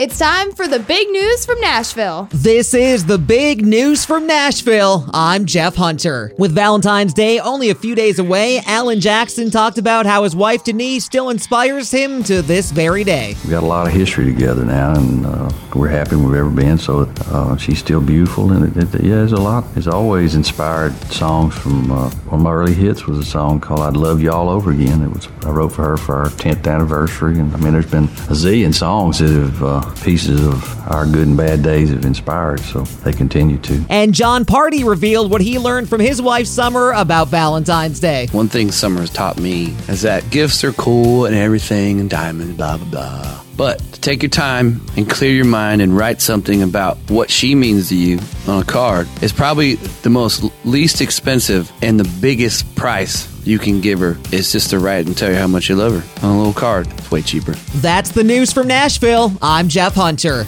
It's time for the big news from Nashville. This is the big news from Nashville. I'm Jeff Hunter. With Valentine's Day only a few days away, Alan Jackson talked about how his wife Denise still inspires him to this very day. We got a lot of history together now, and uh, we're happy we've ever been. So uh, she's still beautiful, and it, it, yeah, there's a lot. There's always inspired songs from uh, one of my early hits was a song called "I'd Love You All Over Again." It was I wrote for her for our 10th anniversary, and I mean, there's been a zillion songs that have uh, pieces of our good and bad days have inspired, so they continue to. And Jon Pardi revealed what he learned from his wife Summer about Valentine's Day. One thing Summer has taught me is that gifts are cool and everything and diamonds, blah, blah, blah. But to take your time and clear your mind and write something about what she means to you on a card is probably the most least expensive and the biggest price you can give her is just to write and tell her how much you love her on a little card. It's way cheaper. That's the news from Nashville. I'm Jeff Hunter.